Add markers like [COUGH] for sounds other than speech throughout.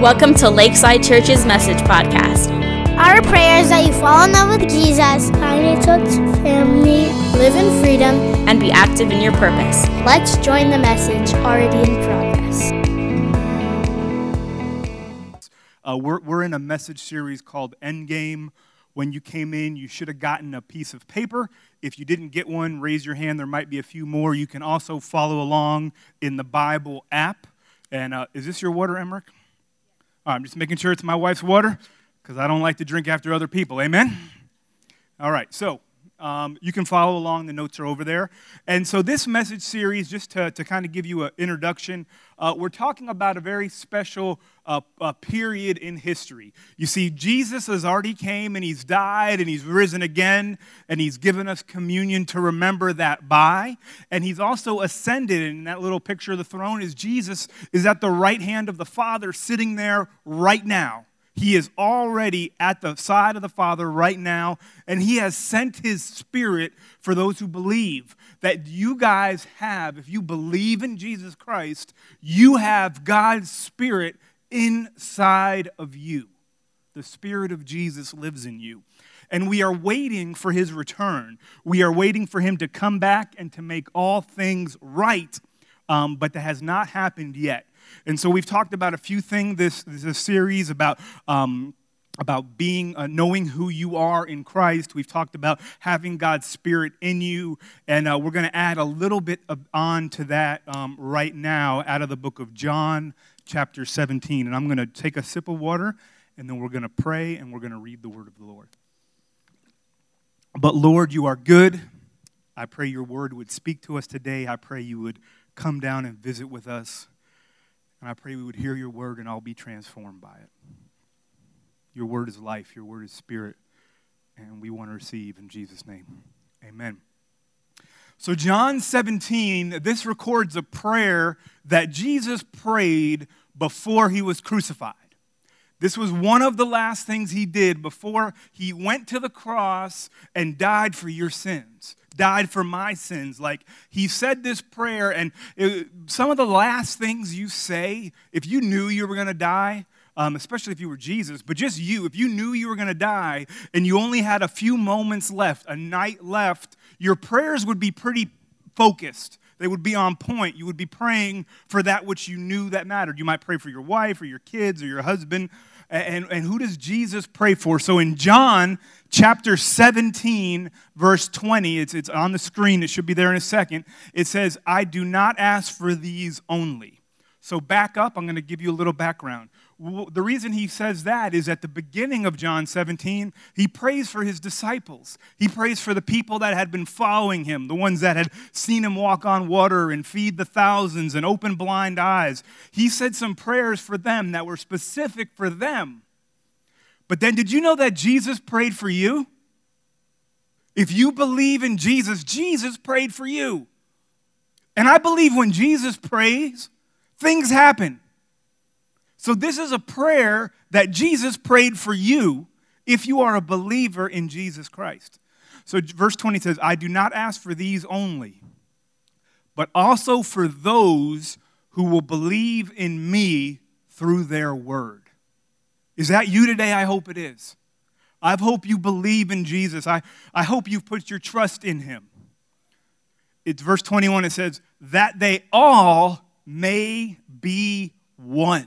Welcome to Lakeside Church's Message Podcast. Our prayer is that you fall in love with Jesus, find a church family, live in freedom, and be active in your purpose. Let's join the message already in progress. Uh, we're, we're in a message series called Endgame. When you came in, you should have gotten a piece of paper. If you didn't get one, raise your hand. There might be a few more. You can also follow along in the Bible app. And uh, is this your water, Emmerich? I'm just making sure it's my wife's water because I don't like to drink after other people. Amen? All right, so um, you can follow along. The notes are over there. And so, this message series, just to, to kind of give you an introduction, uh, we're talking about a very special uh, uh, period in history. You see, Jesus has already came and he's died and he's risen again and he's given us communion to remember that by. And he's also ascended. And that little picture of the throne is Jesus is at the right hand of the Father, sitting there right now. He is already at the side of the Father right now, and He has sent His Spirit for those who believe. That you guys have, if you believe in Jesus Christ, you have God's Spirit inside of you. The Spirit of Jesus lives in you. And we are waiting for His return. We are waiting for Him to come back and to make all things right, um, but that has not happened yet. And so we've talked about a few things this, this series about. Um, about being uh, knowing who you are in christ. We've talked about having god's spirit in you. And uh, we're going to add a little bit of, on to that um, right now out of the book of john chapter 17 and i'm going to take a sip of water and then we're going to pray and we're going to read the word of the lord. But lord you are good. I pray your word would speak to us today. I pray you would come down and visit with us and I pray we would hear your word and all be transformed by it. Your word is life, your word is spirit, and we want to receive in Jesus' name. Amen. So, John 17, this records a prayer that Jesus prayed before he was crucified. This was one of the last things he did before he went to the cross and died for your sins died for my sins. Like he said this prayer, and it, some of the last things you say, if you knew you were going to die, um, especially if you were Jesus, but just you, if you knew you were going to die and you only had a few moments left, a night left, your prayers would be pretty focused. They would be on point. You would be praying for that which you knew that mattered. You might pray for your wife or your kids or your husband. And, and who does Jesus pray for? So in John chapter 17, verse 20, it's, it's on the screen, it should be there in a second. It says, I do not ask for these only. So back up, I'm going to give you a little background the reason he says that is at the beginning of John 17, he prays for his disciples. He prays for the people that had been following him, the ones that had seen him walk on water and feed the thousands and open blind eyes. He said some prayers for them that were specific for them. But then, did you know that Jesus prayed for you? If you believe in Jesus, Jesus prayed for you. And I believe when Jesus prays, things happen. So, this is a prayer that Jesus prayed for you if you are a believer in Jesus Christ. So, verse 20 says, I do not ask for these only, but also for those who will believe in me through their word. Is that you today? I hope it is. I hope you believe in Jesus. I, I hope you've put your trust in him. It's verse 21, it says, that they all may be one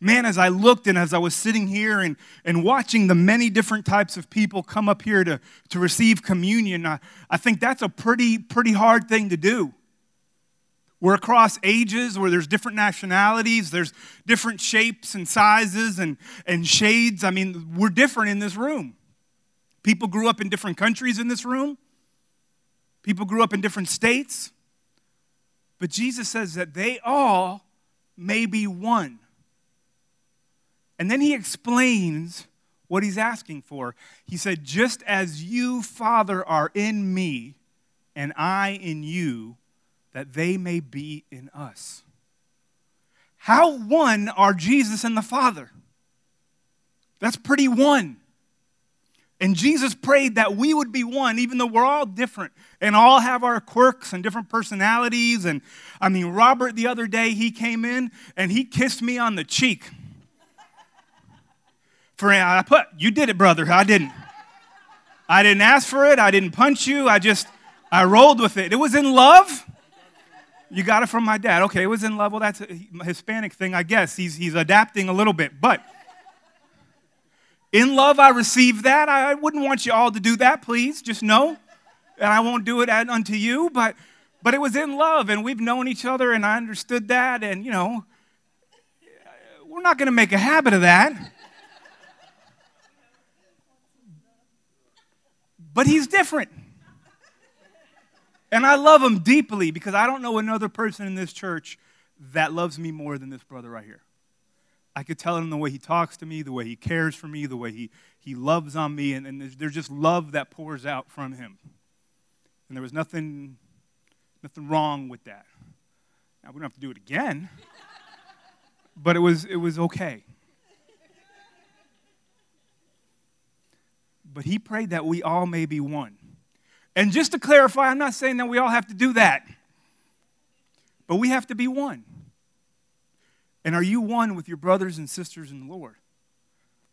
man, as I looked and as I was sitting here and, and watching the many different types of people come up here to, to receive communion, I, I think that's a pretty, pretty hard thing to do. We're across ages where there's different nationalities, there's different shapes and sizes and, and shades. I mean, we're different in this room. People grew up in different countries in this room, people grew up in different states. But Jesus says that they all may be one. And then he explains what he's asking for. He said, Just as you, Father, are in me, and I in you, that they may be in us. How one are Jesus and the Father? That's pretty one. And Jesus prayed that we would be one, even though we're all different and all have our quirks and different personalities. And I mean, Robert the other day, he came in and he kissed me on the cheek. For I put, you did it, brother. I didn't. I didn't ask for it. I didn't punch you. I just, I rolled with it. It was in love. You got it from my dad. Okay, it was in love. Well, that's a Hispanic thing, I guess. He's, he's adapting a little bit. But in love, I received that. I wouldn't want you all to do that, please. Just know. And I won't do it unto you. But, but it was in love, and we've known each other, and I understood that. And, you know, we're not going to make a habit of that. But he's different. And I love him deeply because I don't know another person in this church that loves me more than this brother right here. I could tell him the way he talks to me, the way he cares for me, the way he, he loves on me, and, and there's, there's just love that pours out from him. And there was nothing, nothing wrong with that. Now, we don't have to do it again, but it was, it was okay. But he prayed that we all may be one. And just to clarify, I'm not saying that we all have to do that, but we have to be one. And are you one with your brothers and sisters in the Lord?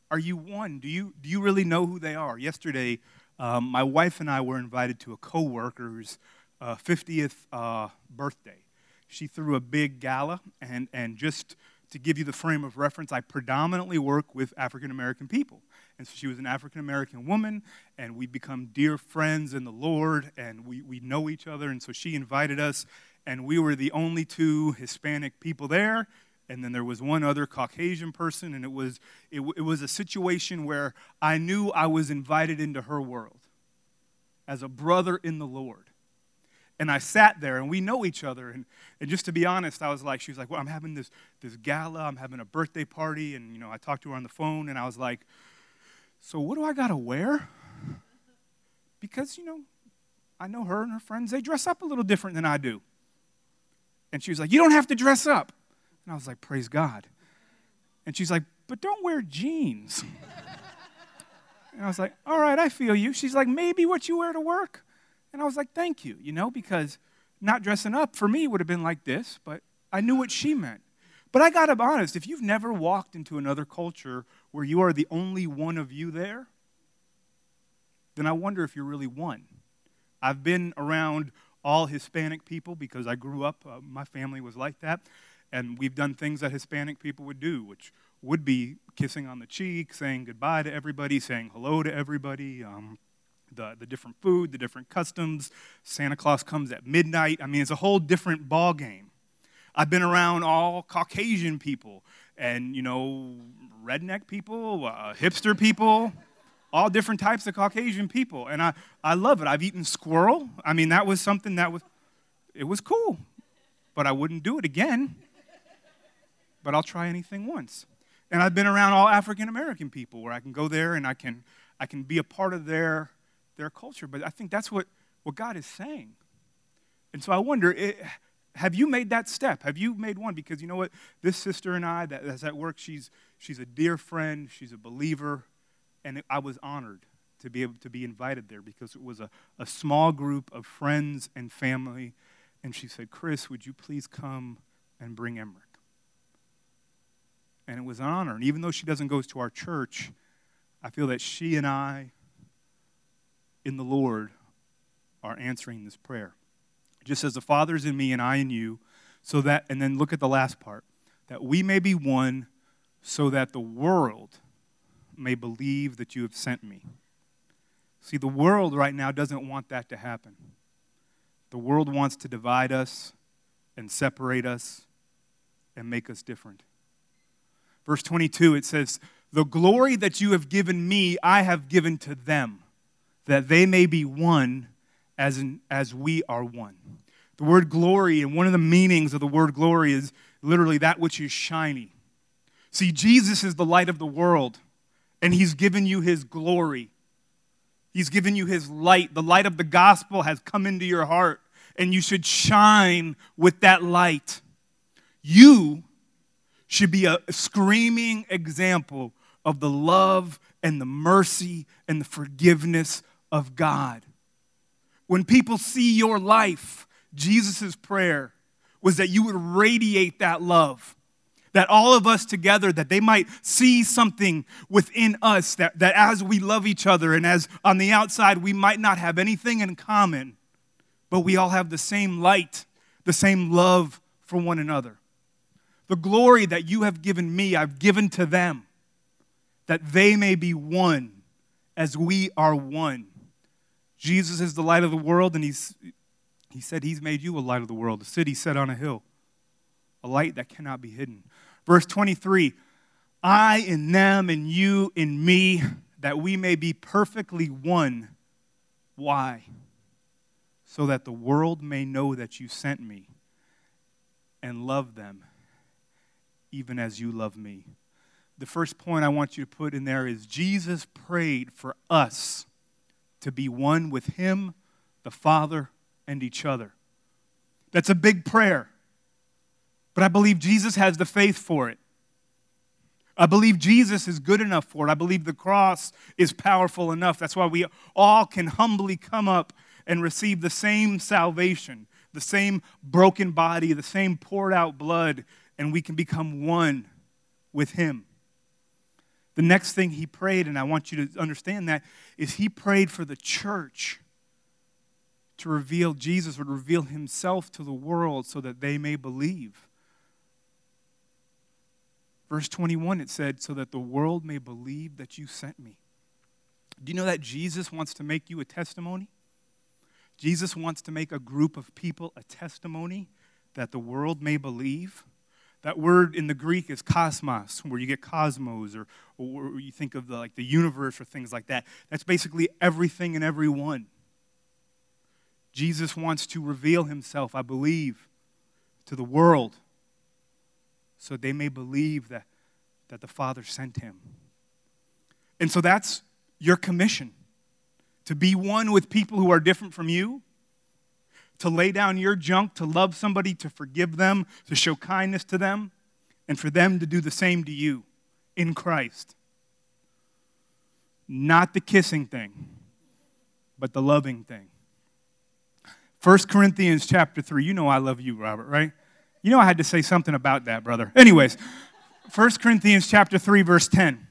Are you one? Do you, do you really know who they are? Yesterday, um, my wife and I were invited to a coworker's uh, 50th uh, birthday. She threw a big gala, and, and just to give you the frame of reference, I predominantly work with African American people. And so she was an African American woman, and we become dear friends in the Lord, and we, we know each other. And so she invited us, and we were the only two Hispanic people there. And then there was one other Caucasian person, and it was, it, it was a situation where I knew I was invited into her world as a brother in the Lord. And I sat there, and we know each other. And, and just to be honest, I was like, she was like, well, I'm having this, this gala, I'm having a birthday party. And, you know, I talked to her on the phone, and I was like, so, what do I got to wear? Because, you know, I know her and her friends, they dress up a little different than I do. And she was like, You don't have to dress up. And I was like, Praise God. And she's like, But don't wear jeans. [LAUGHS] and I was like, All right, I feel you. She's like, Maybe what you wear to work. And I was like, Thank you, you know, because not dressing up for me would have been like this, but I knew what she meant. But I got to be honest, if you've never walked into another culture where you are the only one of you there, then I wonder if you're really one. I've been around all Hispanic people because I grew up, uh, my family was like that, and we've done things that Hispanic people would do, which would be kissing on the cheek, saying goodbye to everybody, saying hello to everybody, um, the, the different food, the different customs. Santa Claus comes at midnight. I mean, it's a whole different ball game. I've been around all Caucasian people and, you know, redneck people, uh, hipster people, all different types of Caucasian people. And I, I love it. I've eaten squirrel. I mean, that was something that was, it was cool. But I wouldn't do it again. But I'll try anything once. And I've been around all African American people where I can go there and I can, I can be a part of their, their culture. But I think that's what, what God is saying. And so I wonder, it, have you made that step? Have you made one? Because you know what? This sister and I, that, that's at work, she's, she's a dear friend, she's a believer, and I was honored to be able to be invited there because it was a, a small group of friends and family. And she said, Chris, would you please come and bring Emmerich? And it was an honor. And even though she doesn't go to our church, I feel that she and I, in the Lord, are answering this prayer just as the Father is in me and I in you, so that, and then look at the last part, that we may be one so that the world may believe that you have sent me. See, the world right now doesn't want that to happen. The world wants to divide us and separate us and make us different. Verse 22, it says, The glory that you have given me, I have given to them, that they may be one as, in, as we are one. The word glory, and one of the meanings of the word glory is literally that which is shiny. See, Jesus is the light of the world, and he's given you his glory. He's given you his light. The light of the gospel has come into your heart, and you should shine with that light. You should be a screaming example of the love and the mercy and the forgiveness of God. When people see your life, Jesus' prayer was that you would radiate that love, that all of us together that they might see something within us that, that as we love each other and as on the outside we might not have anything in common but we all have the same light the same love for one another. The glory that you have given me i've given to them that they may be one as we are one jesus is the light of the world and he's he said he's made you a light of the world a city set on a hill a light that cannot be hidden Verse 23 I in them and you in me, that we may be perfectly one. Why? So that the world may know that you sent me and love them even as you love me. The first point I want you to put in there is Jesus prayed for us to be one with Him, the Father, and each other. That's a big prayer. But I believe Jesus has the faith for it. I believe Jesus is good enough for it. I believe the cross is powerful enough. That's why we all can humbly come up and receive the same salvation, the same broken body, the same poured out blood, and we can become one with Him. The next thing he prayed, and I want you to understand that, is he prayed for the church to reveal Jesus, would reveal himself to the world so that they may believe. Verse 21, it said, So that the world may believe that you sent me. Do you know that Jesus wants to make you a testimony? Jesus wants to make a group of people a testimony that the world may believe. That word in the Greek is cosmos, where you get cosmos, or, or you think of the, like the universe or things like that. That's basically everything and everyone. Jesus wants to reveal himself, I believe, to the world so they may believe that, that the Father sent him. And so that's your commission to be one with people who are different from you, to lay down your junk, to love somebody, to forgive them, to show kindness to them, and for them to do the same to you in Christ. Not the kissing thing, but the loving thing. 1 Corinthians chapter 3. You know I love you, Robert, right? You know I had to say something about that, brother. Anyways, 1 Corinthians chapter 3 verse 10.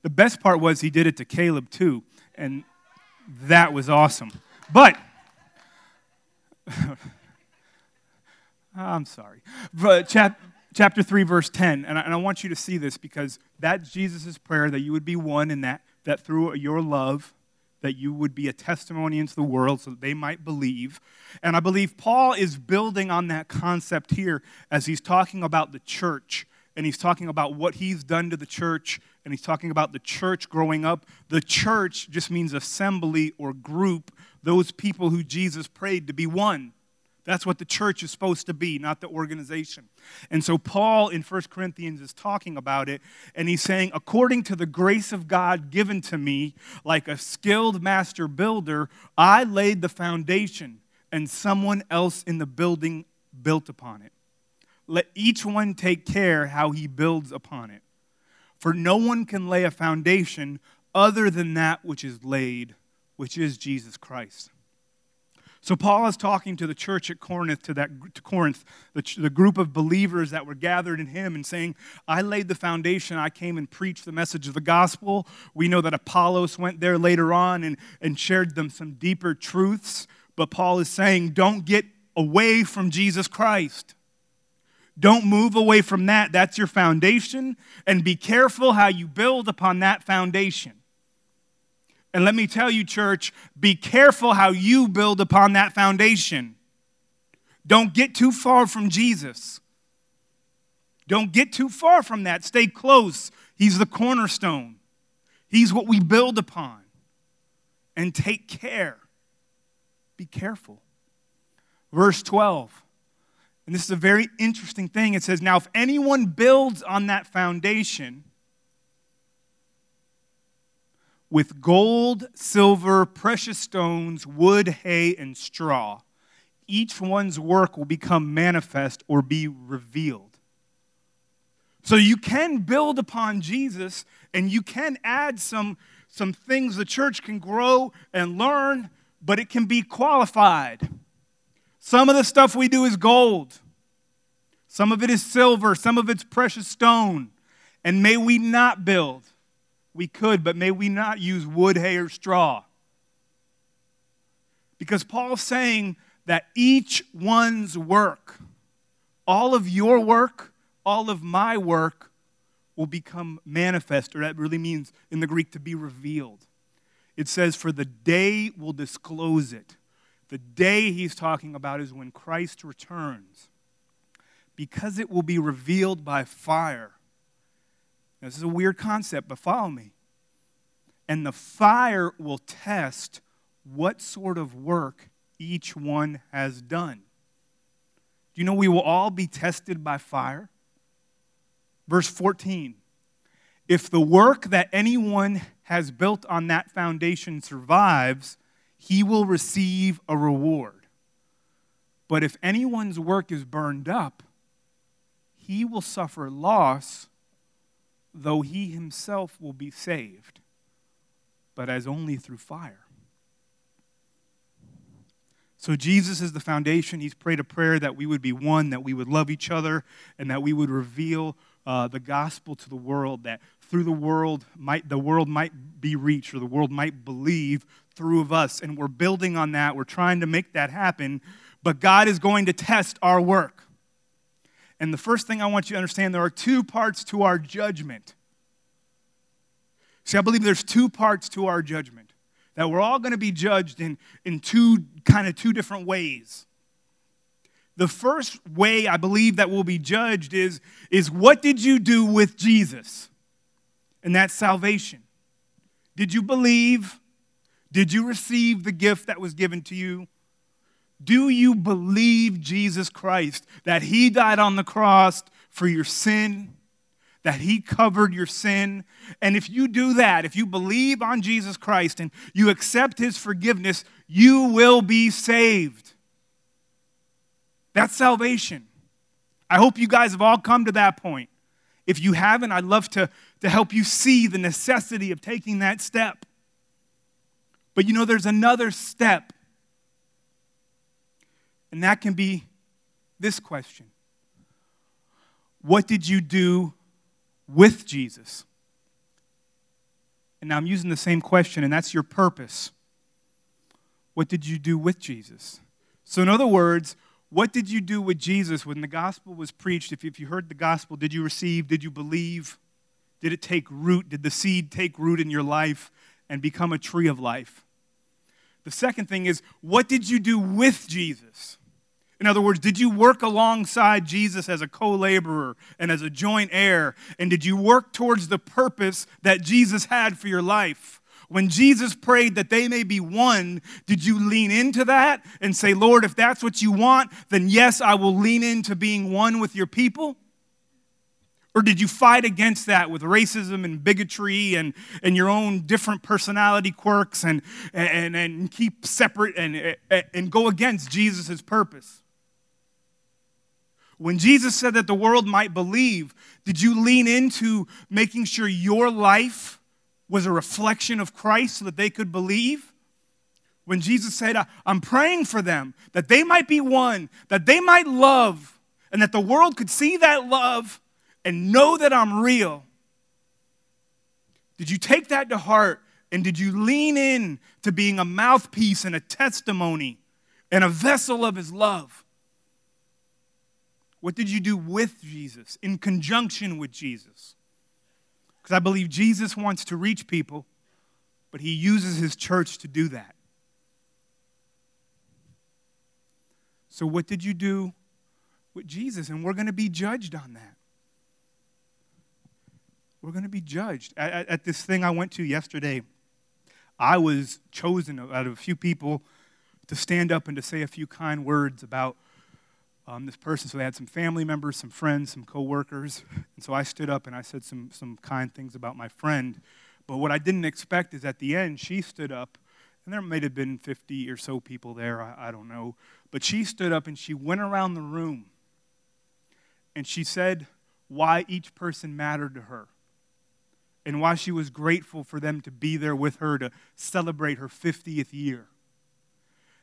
The best part was he did it to Caleb too, and that was awesome. But [LAUGHS] I'm sorry. But chap, chapter 3 verse 10, and I, and I want you to see this because that's Jesus' prayer that you would be one and that that through your love that you would be a testimony into the world so that they might believe. And I believe Paul is building on that concept here as he's talking about the church and he's talking about what he's done to the church and he's talking about the church growing up. The church just means assembly or group, those people who Jesus prayed to be one. That's what the church is supposed to be, not the organization. And so Paul in 1 Corinthians is talking about it, and he's saying, according to the grace of God given to me, like a skilled master builder, I laid the foundation, and someone else in the building built upon it. Let each one take care how he builds upon it. For no one can lay a foundation other than that which is laid, which is Jesus Christ. So Paul is talking to the church at Corinth, to that to Corinth, the, the group of believers that were gathered in him, and saying, "I laid the foundation. I came and preached the message of the gospel. We know that Apollos went there later on and, and shared them some deeper truths. But Paul is saying, don't get away from Jesus Christ." Don't move away from that. That's your foundation. And be careful how you build upon that foundation. And let me tell you, church, be careful how you build upon that foundation. Don't get too far from Jesus. Don't get too far from that. Stay close. He's the cornerstone, He's what we build upon. And take care. Be careful. Verse 12. And this is a very interesting thing. It says, Now, if anyone builds on that foundation, with gold, silver, precious stones, wood, hay, and straw. Each one's work will become manifest or be revealed. So you can build upon Jesus and you can add some, some things the church can grow and learn, but it can be qualified. Some of the stuff we do is gold. Some of it is silver, some of it's precious stone. And may we not build. We could, but may we not use wood, hay, or straw. Because Paul's saying that each one's work, all of your work, all of my work, will become manifest, or that really means in the Greek to be revealed. It says, For the day will disclose it. The day he's talking about is when Christ returns because it will be revealed by fire. Now, this is a weird concept, but follow me. And the fire will test what sort of work each one has done. Do you know we will all be tested by fire? Verse 14 If the work that anyone has built on that foundation survives, he will receive a reward. But if anyone's work is burned up, he will suffer loss, though he himself will be saved, but as only through fire. So, Jesus is the foundation. He's prayed a prayer that we would be one, that we would love each other, and that we would reveal uh, the gospel to the world, that through the world, might, the world might be reached, or the world might believe through of us. And we're building on that. We're trying to make that happen. But God is going to test our work. And the first thing I want you to understand there are two parts to our judgment. See, I believe there's two parts to our judgment. That we're all going to be judged in, in two kind of two different ways. The first way I believe that we'll be judged is, is what did you do with Jesus? And that's salvation. Did you believe? Did you receive the gift that was given to you? Do you believe Jesus Christ, that He died on the cross for your sin, that He covered your sin? And if you do that, if you believe on Jesus Christ and you accept His forgiveness, you will be saved. That's salvation. I hope you guys have all come to that point. If you haven't, I'd love to, to help you see the necessity of taking that step. But you know, there's another step and that can be this question What did you do with Jesus? And now I'm using the same question, and that's your purpose. What did you do with Jesus? So, in other words, what did you do with Jesus when the gospel was preached? If, you heard the gospel, did you receive? Did you believe? Did it take root? Did the seed take root in your life and become a tree of life? The second thing is, what did you do with Jesus? In other words, did you work alongside Jesus as a co laborer and as a joint heir? And did you work towards the purpose that Jesus had for your life? When Jesus prayed that they may be one, did you lean into that and say, Lord, if that's what you want, then yes, I will lean into being one with your people? Or did you fight against that with racism and bigotry and, and your own different personality quirks and, and, and keep separate and, and go against Jesus' purpose? When Jesus said that the world might believe, did you lean into making sure your life was a reflection of Christ so that they could believe? When Jesus said, I'm praying for them, that they might be one, that they might love, and that the world could see that love and know that I'm real. Did you take that to heart and did you lean in to being a mouthpiece and a testimony and a vessel of his love? What did you do with Jesus, in conjunction with Jesus? Because I believe Jesus wants to reach people, but he uses his church to do that. So, what did you do with Jesus? And we're going to be judged on that. We're going to be judged. At, at, this thing I went to yesterday, I was chosen out of a few people to stand up and to say a few kind words about um, this person. So they had some family members, some friends, some coworkers. And so I stood up and I said some, some kind things about my friend. But what I didn't expect is at the end, she stood up, and there might have been 50 or so people there, I, I don't know. But she stood up and she went around the room and she said why each person mattered to her and why she was grateful for them to be there with her to celebrate her 50th year.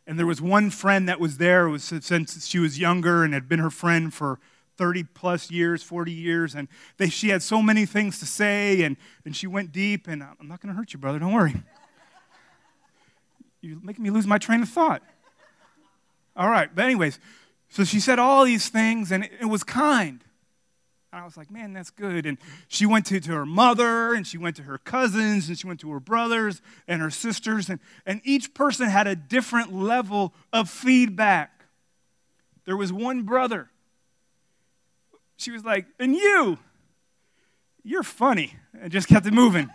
And there was one friend that was there was since she was younger and had been her friend for 30 plus years, 40 years, and they, she had so many things to say, and, and she went deep. And I'm not going to hurt you, brother, don't worry. You're making me lose my train of thought. All right, but, anyways, so she said all these things, and it, it was kind. And I was like, man, that's good. And she went to, to her mother, and she went to her cousins, and she went to her brothers and her sisters, and, and each person had a different level of feedback. There was one brother. She was like, and you, you're funny, and just kept it moving.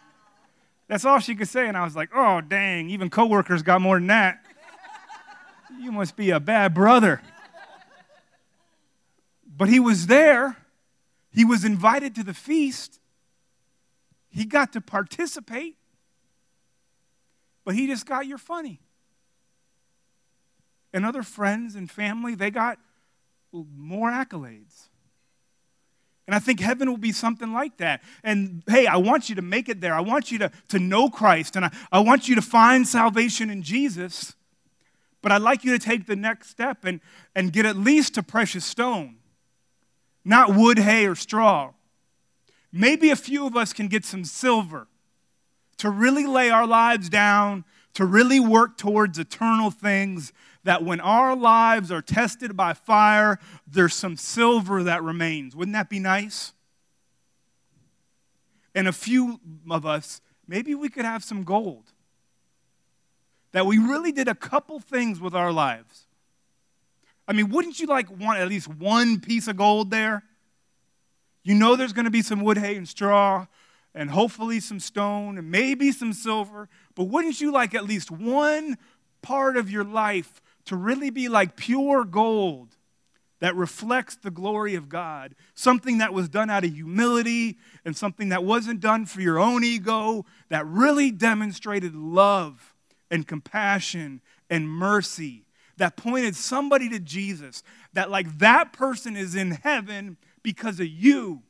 [LAUGHS] That's all she could say. And I was like, oh, dang, even coworkers got more than that. You must be a bad brother. But he was there, he was invited to the feast, he got to participate, but he just got your funny. And other friends and family, they got more accolades. And I think heaven will be something like that. And hey, I want you to make it there. I want you to, to know Christ. And I, I want you to find salvation in Jesus. But I'd like you to take the next step and, and get at least a precious stone not wood, hay, or straw. Maybe a few of us can get some silver to really lay our lives down, to really work towards eternal things. That when our lives are tested by fire, there's some silver that remains. Wouldn't that be nice? And a few of us, maybe we could have some gold. That we really did a couple things with our lives I mean, wouldn't you like want at least one piece of gold there? You know there's going to be some wood, hay, and straw, and hopefully some stone, and maybe some silver, but wouldn't you like at least one part of your life to really be like pure gold that reflects the glory of God? Something that was done out of humility and something that wasn't done for your own ego, that really demonstrated love and compassion and mercy that pointed somebody to Jesus, that like that person is in heaven because of you,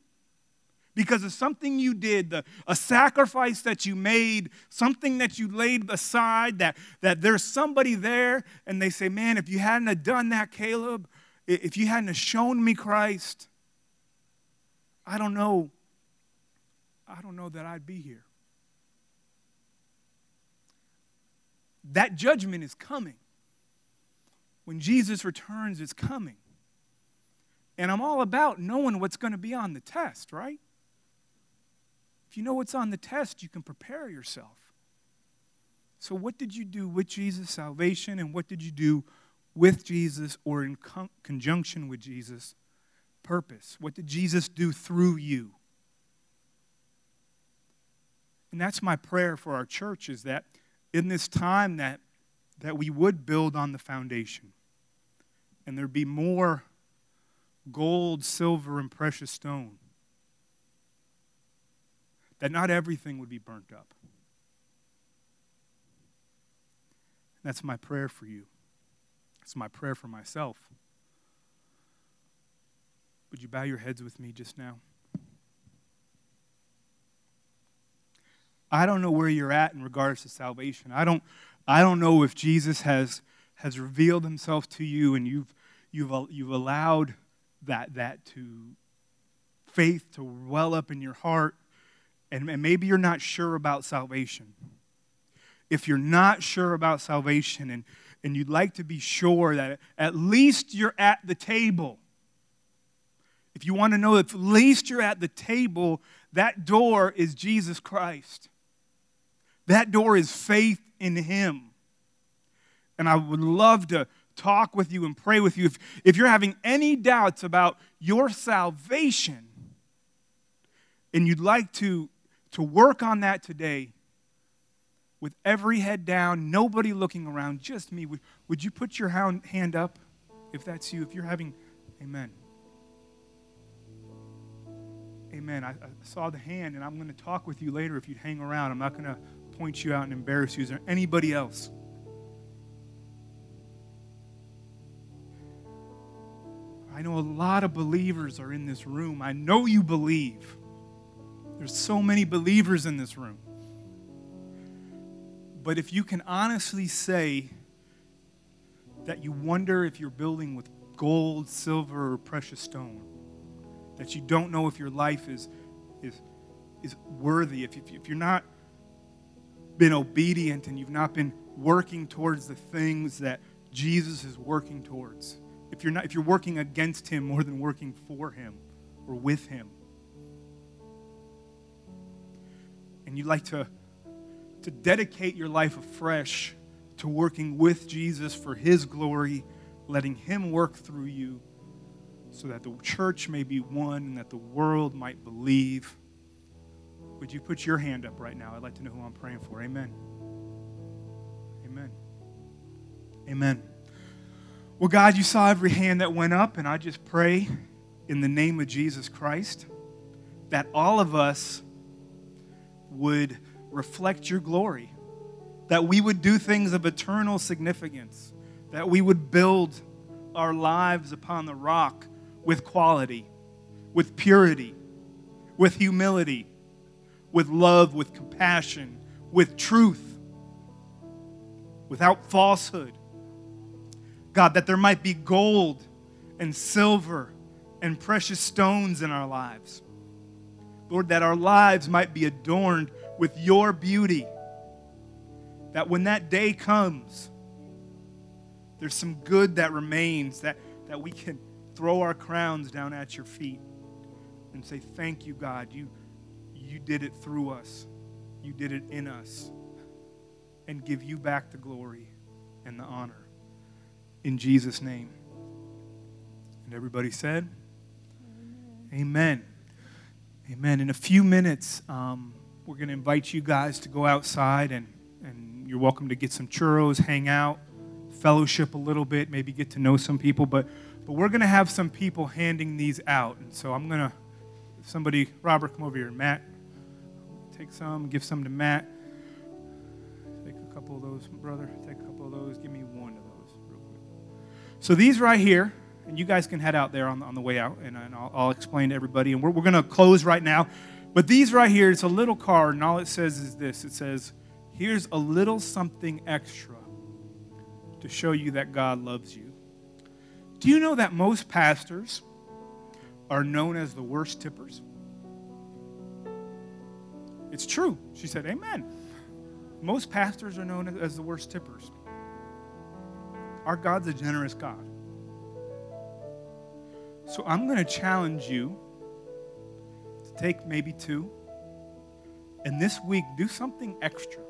because of something you did, the, a sacrifice that you made, something that you laid aside, that, that there's somebody there, and they say, Man, if you hadn't have done that, Caleb, if you hadn't have shown me Christ, I don't know. I don't know that I'd be here. That judgment is coming when Jesus returns is coming. And I'm all about knowing what's going to be on the test, right? If you know what's on the test, you can prepare yourself. So, what did you do with Jesus' salvation, and what did you do with Jesus or in con- conjunction with Jesus' purpose? What did Jesus do through you? And that's my prayer for our church is that in this time that, that we would build on the foundation and there'd be more gold, silver, and precious stone. That not everything would be burnt up. That's my prayer for you. It's my prayer for myself. Would you bow your heads with me just now? I don't know where you're at in regards to salvation. I don't, I don't know if Jesus has has revealed himself to you and you've, you've, you've allowed that, that to faith to well up in your heart and, and maybe you're not sure about salvation. If you're not sure about salvation and, and you'd like to be sure that at least you're at the table if you want to know at least you're at the table that door is jesus christ. That door is faith in him and I would love to talk with you and pray with you. If, if you're having any doubts about your salvation and you'd like to, to work on that today, with every head down, nobody looking around, just me, would, would you put your hand up if that's you? If you're having, amen. Amen. I, I saw the hand, and I'm going to talk with you later if you'd hang around. I'm not going to point you out and embarrass you. Is there anybody else? I know a lot of believers are in this room. I know you believe. There's so many believers in this room. But if you can honestly say that you wonder if you're building with gold, silver, or precious stone. That you don't know if your life is, is, is worthy, if, if, if you're not been obedient and you've not been working towards the things that Jesus is working towards. If you're not if you're working against him more than working for him or with him. And you'd like to to dedicate your life afresh to working with Jesus for his glory, letting him work through you so that the church may be one and that the world might believe. Would you put your hand up right now? I'd like to know who I'm praying for. Amen. Amen. Amen. Well, God, you saw every hand that went up, and I just pray in the name of Jesus Christ that all of us would reflect your glory, that we would do things of eternal significance, that we would build our lives upon the rock with quality, with purity, with humility, with love, with compassion, with truth, without falsehood God, that there might be gold and silver and precious stones in our lives. Lord, that our lives might be adorned with your beauty. That when that day comes, there's some good that remains, that, that we can throw our crowns down at your feet and say, Thank you, God. You, you did it through us, you did it in us, and give you back the glory and the honor in Jesus' name. And everybody said, Amen. Amen. In a few minutes, um, we're going to invite you guys to go outside, and, and you're welcome to get some churros, hang out, fellowship a little bit, maybe get to know some people. But, but we're going to have some people handing these out. And so I'm going to, somebody, Robert, come over here. Matt, take some, give some to Matt. Take a couple of those, brother. Take a couple of those. Give me one. So these right here, and you guys can head out there on, on the way out, and, and I'll, I'll, explain to everybody. And we're, we're going to close right now. But these right here, it's a little card, and all it says is this it says, Here's a little something extra to show you that God loves you. Do you know that most pastors are known as the worst tippers? It's true. She said, Amen. Most pastors are known as the worst tippers. Our God's a generous God. So I'm going to challenge you to take maybe two, and this week do something extra.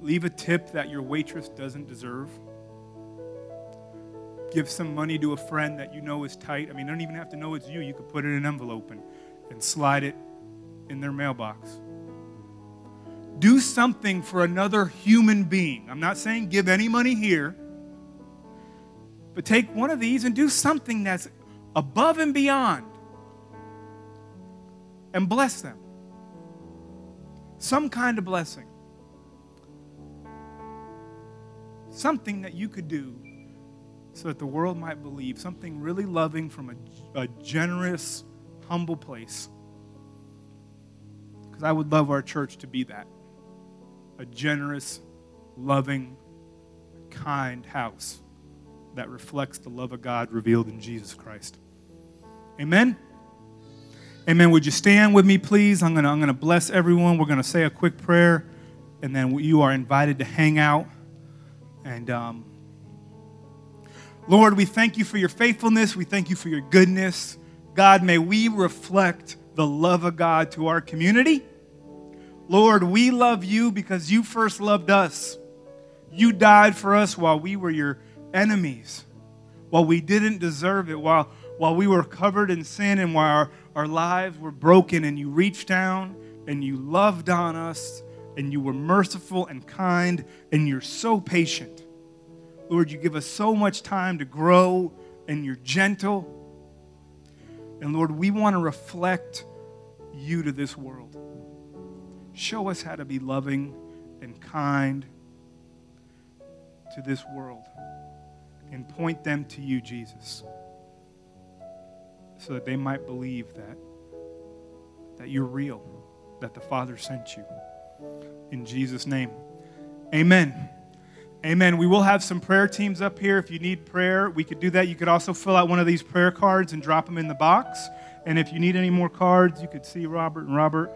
Leave a tip that your waitress doesn't deserve. Give some money to a friend that you know is tight. I mean, you don't even have to know it's you. You could put it in an envelope and, and slide it in their mailbox. Do something for another human being. I'm not saying give any money here, but take one of these and do something that's above and beyond and bless them. Some kind of blessing. Something that you could do so that the world might believe. Something really loving from a, a generous, humble place. Because I would love our church to be that a generous, loving, kind house that reflects the love of God revealed in Jesus Christ. Amen? Amen. Would you stand with me, please? I'm going to I'm going to bless everyone. We're going to say a quick prayer, and then you are invited to hang out. And um, Lord, we thank you for your faithfulness. We thank you for your goodness. God, may we reflect the love of God to our community. Lord, we love you because you first loved us. You died for us while we were your enemies, while we didn't deserve it, while, while we were covered in sin and while our, our lives were broken, and you reached down and you loved on us and you were merciful and kind and you're so patient. Lord, you give us so much time to grow and you're gentle. And Lord, we want to reflect you to this world. Show us how to be loving and kind to this world and point them to you, Jesus, so that they might believe that, that you're real, that the Father sent you. In Jesus' name, amen. Amen. We will have some prayer teams up here. If you need prayer, we could do that. You could also fill out one of these prayer cards and drop them in the box. And if you need any more cards, you could see Robert, and Robert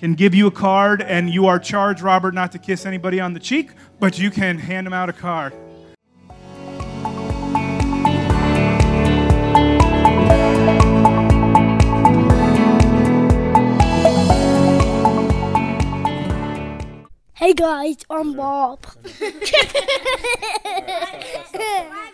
can give you a card. And you are charged, Robert, not to kiss anybody on the cheek, but you can hand them out a card. Hey guys, I'm Bob. [LAUGHS] [LAUGHS]